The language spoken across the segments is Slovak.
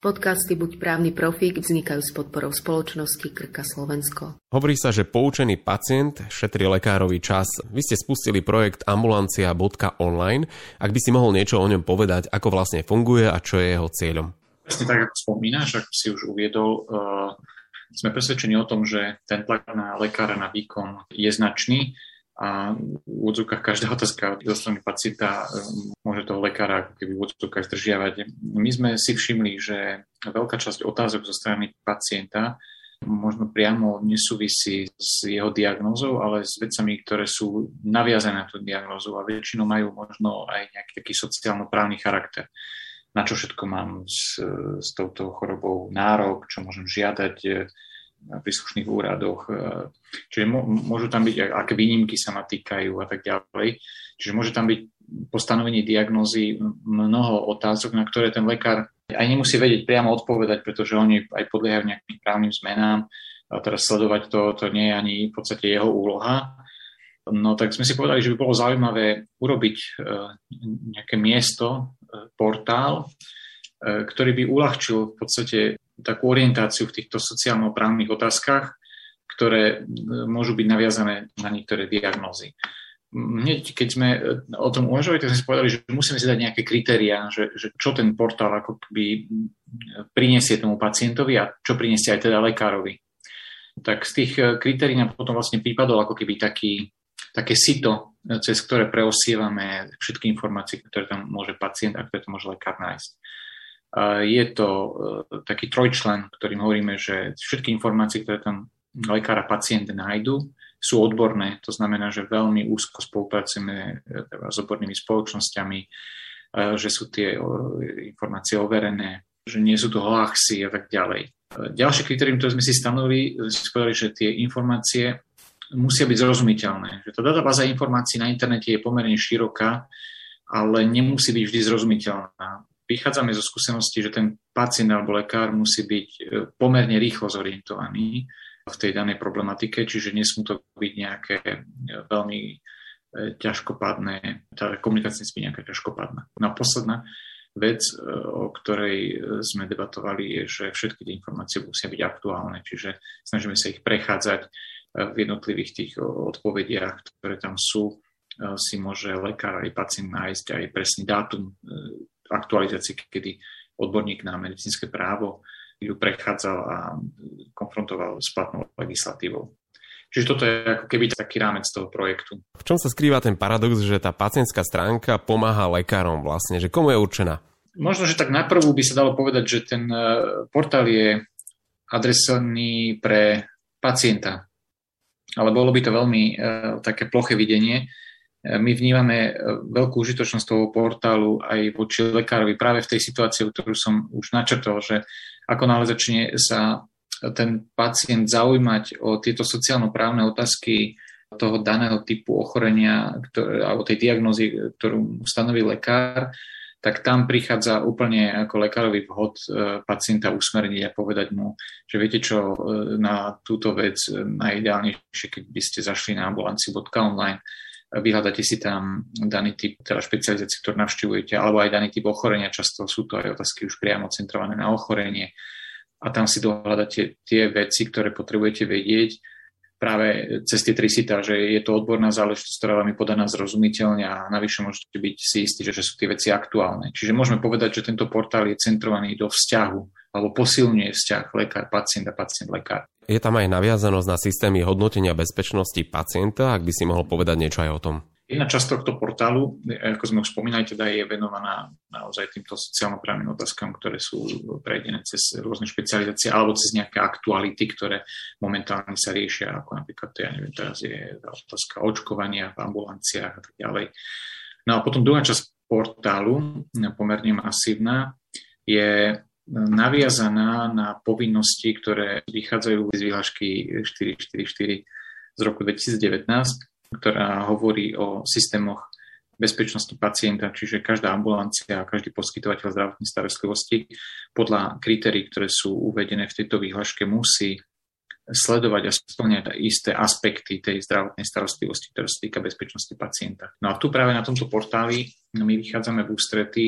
Podcasty Buď právny profík vznikajú s podporou spoločnosti Krka Slovensko. Hovorí sa, že poučený pacient šetrí lekárový čas. Vy ste spustili projekt ambulancia.online. Ak by si mohol niečo o ňom povedať, ako vlastne funguje a čo je jeho cieľom. Presne tak, ako spomínaš, ako si už uviedol, uh, sme presvedčení o tom, že ten tlak na lekára na výkon je značný a v úvodzovkách každá otázka zo strany pacienta um, môže toho lekára ako keby v úvodzovkách zdržiavať. My sme si všimli, že veľká časť otázok zo strany pacienta možno priamo nesúvisí s jeho diagnózou, ale s vecami, ktoré sú naviazané na tú diagnózu a väčšinou majú možno aj nejaký taký sociálno-právny charakter. Na čo všetko mám s, s touto chorobou nárok, čo môžem žiadať, na príslušných úradoch. E, čiže môžu tam byť, aké výnimky sa ma týkajú a tak ďalej. Čiže môže tam byť po stanovení diagnózy mnoho otázok, na ktoré ten lekár aj nemusí vedieť priamo odpovedať, pretože oni aj podliehajú nejakým právnym zmenám. A teraz sledovať to, to nie je ani v podstate jeho úloha. No tak sme si povedali, že by bolo zaujímavé urobiť e, nejaké miesto, e, portál, ktorý by uľahčil v podstate takú orientáciu v týchto sociálno-právnych otázkach, ktoré môžu byť naviazané na niektoré diagnózy. Hneď, keď sme o tom uvažovali, tak sme si povedali, že musíme si dať nejaké kritériá, že, že čo ten portál ako by prinesie tomu pacientovi a čo prinesie aj teda lekárovi. Tak z tých kritérií nám potom vlastne prípadol ako keby taký, také sito, cez ktoré preosievame všetky informácie, ktoré tam môže pacient a ktoré tam môže lekár nájsť. Je to e, taký trojčlen, ktorým hovoríme, že všetky informácie, ktoré tam lekár a pacient nájdu, sú odborné. To znamená, že veľmi úzko spolupracujeme e, teda s odbornými spoločnosťami, e, že sú tie informácie overené, že nie sú to hoaxy a tak ďalej. Ďalšie kritérium, ktoré sme si stanovili, si povedali, že tie informácie musia byť zrozumiteľné. Že tá databáza informácií na internete je pomerne široká, ale nemusí byť vždy zrozumiteľná vychádzame zo skúsenosti, že ten pacient alebo lekár musí byť e, pomerne rýchlo zorientovaný v tej danej problematike, čiže nesmú to byť nejaké e, veľmi e, ťažkopádne, tá komunikácia nesmí nejaká ťažkopádna. No a posledná vec, o ktorej sme debatovali, je, že všetky tie informácie musia byť aktuálne, čiže snažíme sa ich prechádzať v jednotlivých tých odpovediach, ktoré tam sú, si môže lekár aj pacient nájsť aj presný dátum aktualizácii, kedy odborník na medicínske právo ju prechádzal a konfrontoval s platnou legislatívou. Čiže toto je ako keby taký rámec toho projektu. V čom sa skrýva ten paradox, že tá pacientská stránka pomáha lekárom vlastne? Že komu je určená? Možno, že tak najprv by sa dalo povedať, že ten e, portál je adresovaný pre pacienta. Ale bolo by to veľmi uh, také ploché videnie, my vnímame e, veľkú užitočnosť toho portálu aj voči lekárovi práve v tej situácii, ktorú som už načrtol, že ako náhle začne sa ten pacient zaujímať o tieto sociálno-právne otázky toho daného typu ochorenia ktoré, alebo tej diagnózy, ktorú stanoví lekár, tak tam prichádza úplne ako lekárový vhod e, pacienta usmerniť a povedať mu, že viete čo, e, na túto vec najideálnejšie, keď by ste zašli na ambulancii.online, vyhľadáte si tam daný typ teda špecializácie, ktorú navštevujete, alebo aj daný typ ochorenia. Často sú to aj otázky už priamo centrované na ochorenie. A tam si dohľadáte tie veci, ktoré potrebujete vedieť práve cez tie trisita, že je to odborná záležitosť, ktorá vám je podaná zrozumiteľne a navyše môžete byť si istí, že sú tie veci aktuálne. Čiže môžeme povedať, že tento portál je centrovaný do vzťahu alebo posilňuje vzťah lekár-pacient a pacient-lekár. Je tam aj naviazanosť na systémy hodnotenia bezpečnosti pacienta, ak by si mohol povedať niečo aj o tom. Jedna časť tohto portálu, ako sme už spomínali, teda je venovaná naozaj týmto sociálno-právnym otázkam, ktoré sú prejdené cez rôzne špecializácie alebo cez nejaké aktuality, ktoré momentálne sa riešia, ako napríklad, ja neviem, teraz je otázka očkovania v ambulanciách a tak ďalej. No a potom druhá časť portálu, pomerne masívna, je naviazaná na povinnosti, ktoré vychádzajú z výhľašky 444 z roku 2019, ktorá hovorí o systémoch bezpečnosti pacienta, čiže každá ambulancia a každý poskytovateľ zdravotnej starostlivosti podľa kritérií, ktoré sú uvedené v tejto výhľaške, musí sledovať a splňať isté aspekty tej zdravotnej starostlivosti, ktoré sa týka bezpečnosti pacienta. No a tu práve na tomto portáli my vychádzame v ústretí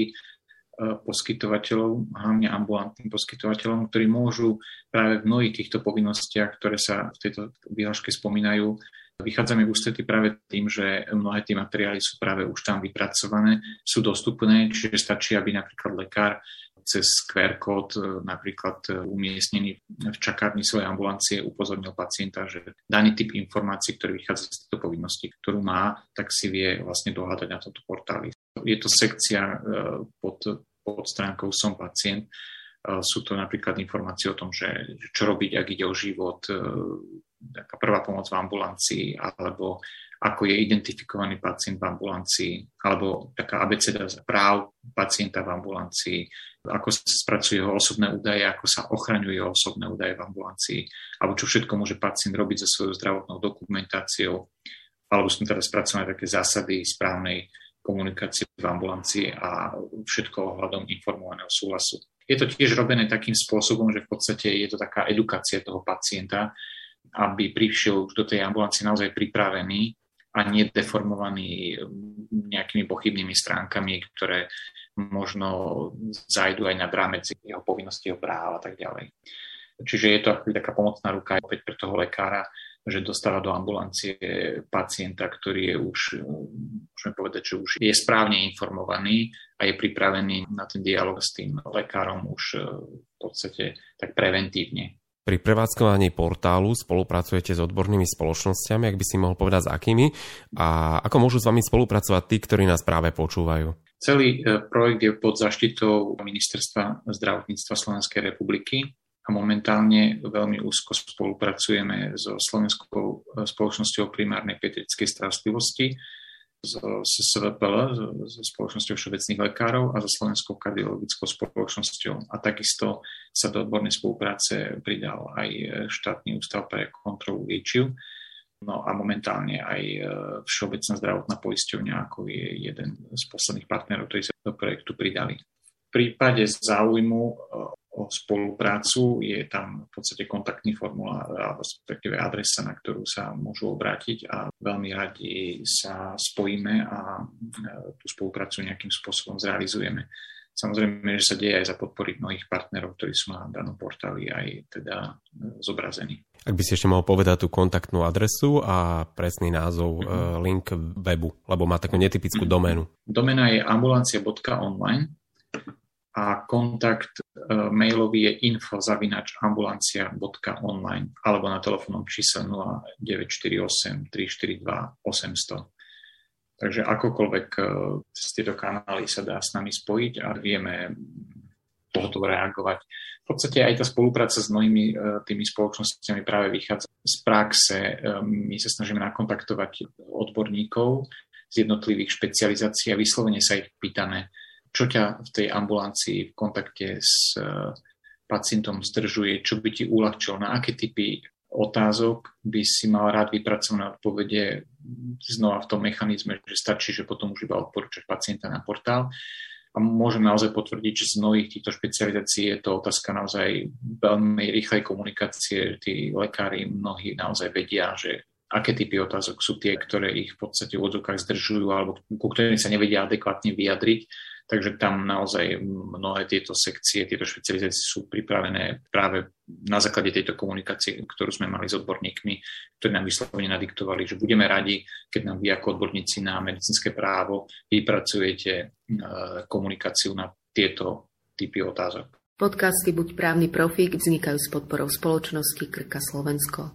poskytovateľov, hlavne ambulantným poskytovateľom, ktorí môžu práve v mnohých týchto povinnostiach, ktoré sa v tejto výhľaške spomínajú, Vychádzame v ústretí práve tým, že mnohé tie materiály sú práve už tam vypracované, sú dostupné, čiže stačí, aby napríklad lekár cez QR kód napríklad umiestnený v čakárni svojej ambulancie upozornil pacienta, že daný typ informácií, ktorý vychádza z tejto povinnosti, ktorú má, tak si vie vlastne dohľadať na tomto portáli. Je to sekcia e, pod, pod stránkou Som pacient. E, sú to napríklad informácie o tom, že čo robiť, ak ide o život, e, taká prvá pomoc v ambulancii, alebo ako je identifikovaný pacient v ambulancii, alebo taká abeceda práv pacienta v ambulancii, ako sa spracuje jeho osobné údaje, ako sa ochraňujú jeho osobné údaje v ambulancii, alebo čo všetko môže pacient robiť so svojou zdravotnou dokumentáciou, alebo sme teraz spracovali také zásady správnej komunikácie v ambulancii a všetko ohľadom informovaného súhlasu. Je to tiež robené takým spôsobom, že v podstate je to taká edukácia toho pacienta, aby prišiel už do tej ambulancie naozaj pripravený a nedeformovaný nejakými pochybnými stránkami, ktoré možno zajdu aj na rámec jeho povinností, jeho práv a tak ďalej. Čiže je to taká pomocná ruka opäť pre toho lekára, že dostáva do ambulancie pacienta, ktorý je už, môžeme povedať, že už je správne informovaný a je pripravený na ten dialog s tým lekárom už v podstate tak preventívne. Pri prevádzkovaní portálu spolupracujete s odbornými spoločnosťami, ak by si mohol povedať s akými a ako môžu s vami spolupracovať tí, ktorí nás práve počúvajú? Celý e, projekt je pod zaštitou Ministerstva zdravotníctva Slovenskej republiky a momentálne veľmi úzko spolupracujeme so Slovenskou e, spoločnosťou primárnej pediatrickej starostlivosti, so SSVPL, so spoločnosťou všeobecných lekárov a so Slovenskou kardiologickou spoločnosťou. A takisto sa do odbornej spolupráce pridal aj štátny ústav pre kontrolu liečiv. No a momentálne aj e, Všeobecná zdravotná poisťovňa, ako je jeden z posledných partnerov, ktorí sa do projektu pridali. V prípade záujmu o spoluprácu, je tam v podstate kontaktný formulár, respektíve adresa, na ktorú sa môžu obrátiť a veľmi radi sa spojíme a e, tú spoluprácu nejakým spôsobom zrealizujeme. Samozrejme, že sa deje aj za podpory mnohých partnerov, ktorí sú na danom portáli aj teda e, zobrazení. Ak by si ešte mohol povedať tú kontaktnú adresu a presný názov, mm-hmm. link webu, lebo má takú netypickú mm-hmm. doménu. Domena je ambulancia.online a kontakt e, mailový je info.ambulancia.online alebo na telefónnom čísle 0948 342 800. Takže akokoľvek e, cez tieto kanály sa dá s nami spojiť a vieme tohoto reagovať. V podstate aj tá spolupráca s mnohými e, tými spoločnosťami práve vychádza z praxe. My sa snažíme nakontaktovať odborníkov z jednotlivých špecializácií a vyslovene sa ich pýtame, čo ťa v tej ambulancii v kontakte s e, pacientom zdržuje, čo by ti uľahčilo, na aké typy otázok by si mal rád vypracované odpovede znova v tom mechanizme, že stačí, že potom už iba odporúčať pacienta na portál. A môžem naozaj potvrdiť, že z mnohých týchto špecializácií je to otázka naozaj veľmi rýchlej komunikácie. Tí lekári mnohí naozaj vedia, že aké typy otázok sú tie, ktoré ich v podstate v odzvukách zdržujú alebo ku ktorým sa nevedia adekvátne vyjadriť Takže tam naozaj mnohé tieto sekcie, tieto špecializácie sú pripravené práve na základe tejto komunikácie, ktorú sme mali s odborníkmi, ktorí nám vyslovene nadiktovali, že budeme radi, keď nám vy ako odborníci na medicínske právo vypracujete e, komunikáciu na tieto typy otázok. Podcasty Buď právny profík vznikajú s podporou spoločnosti Krka Slovensko.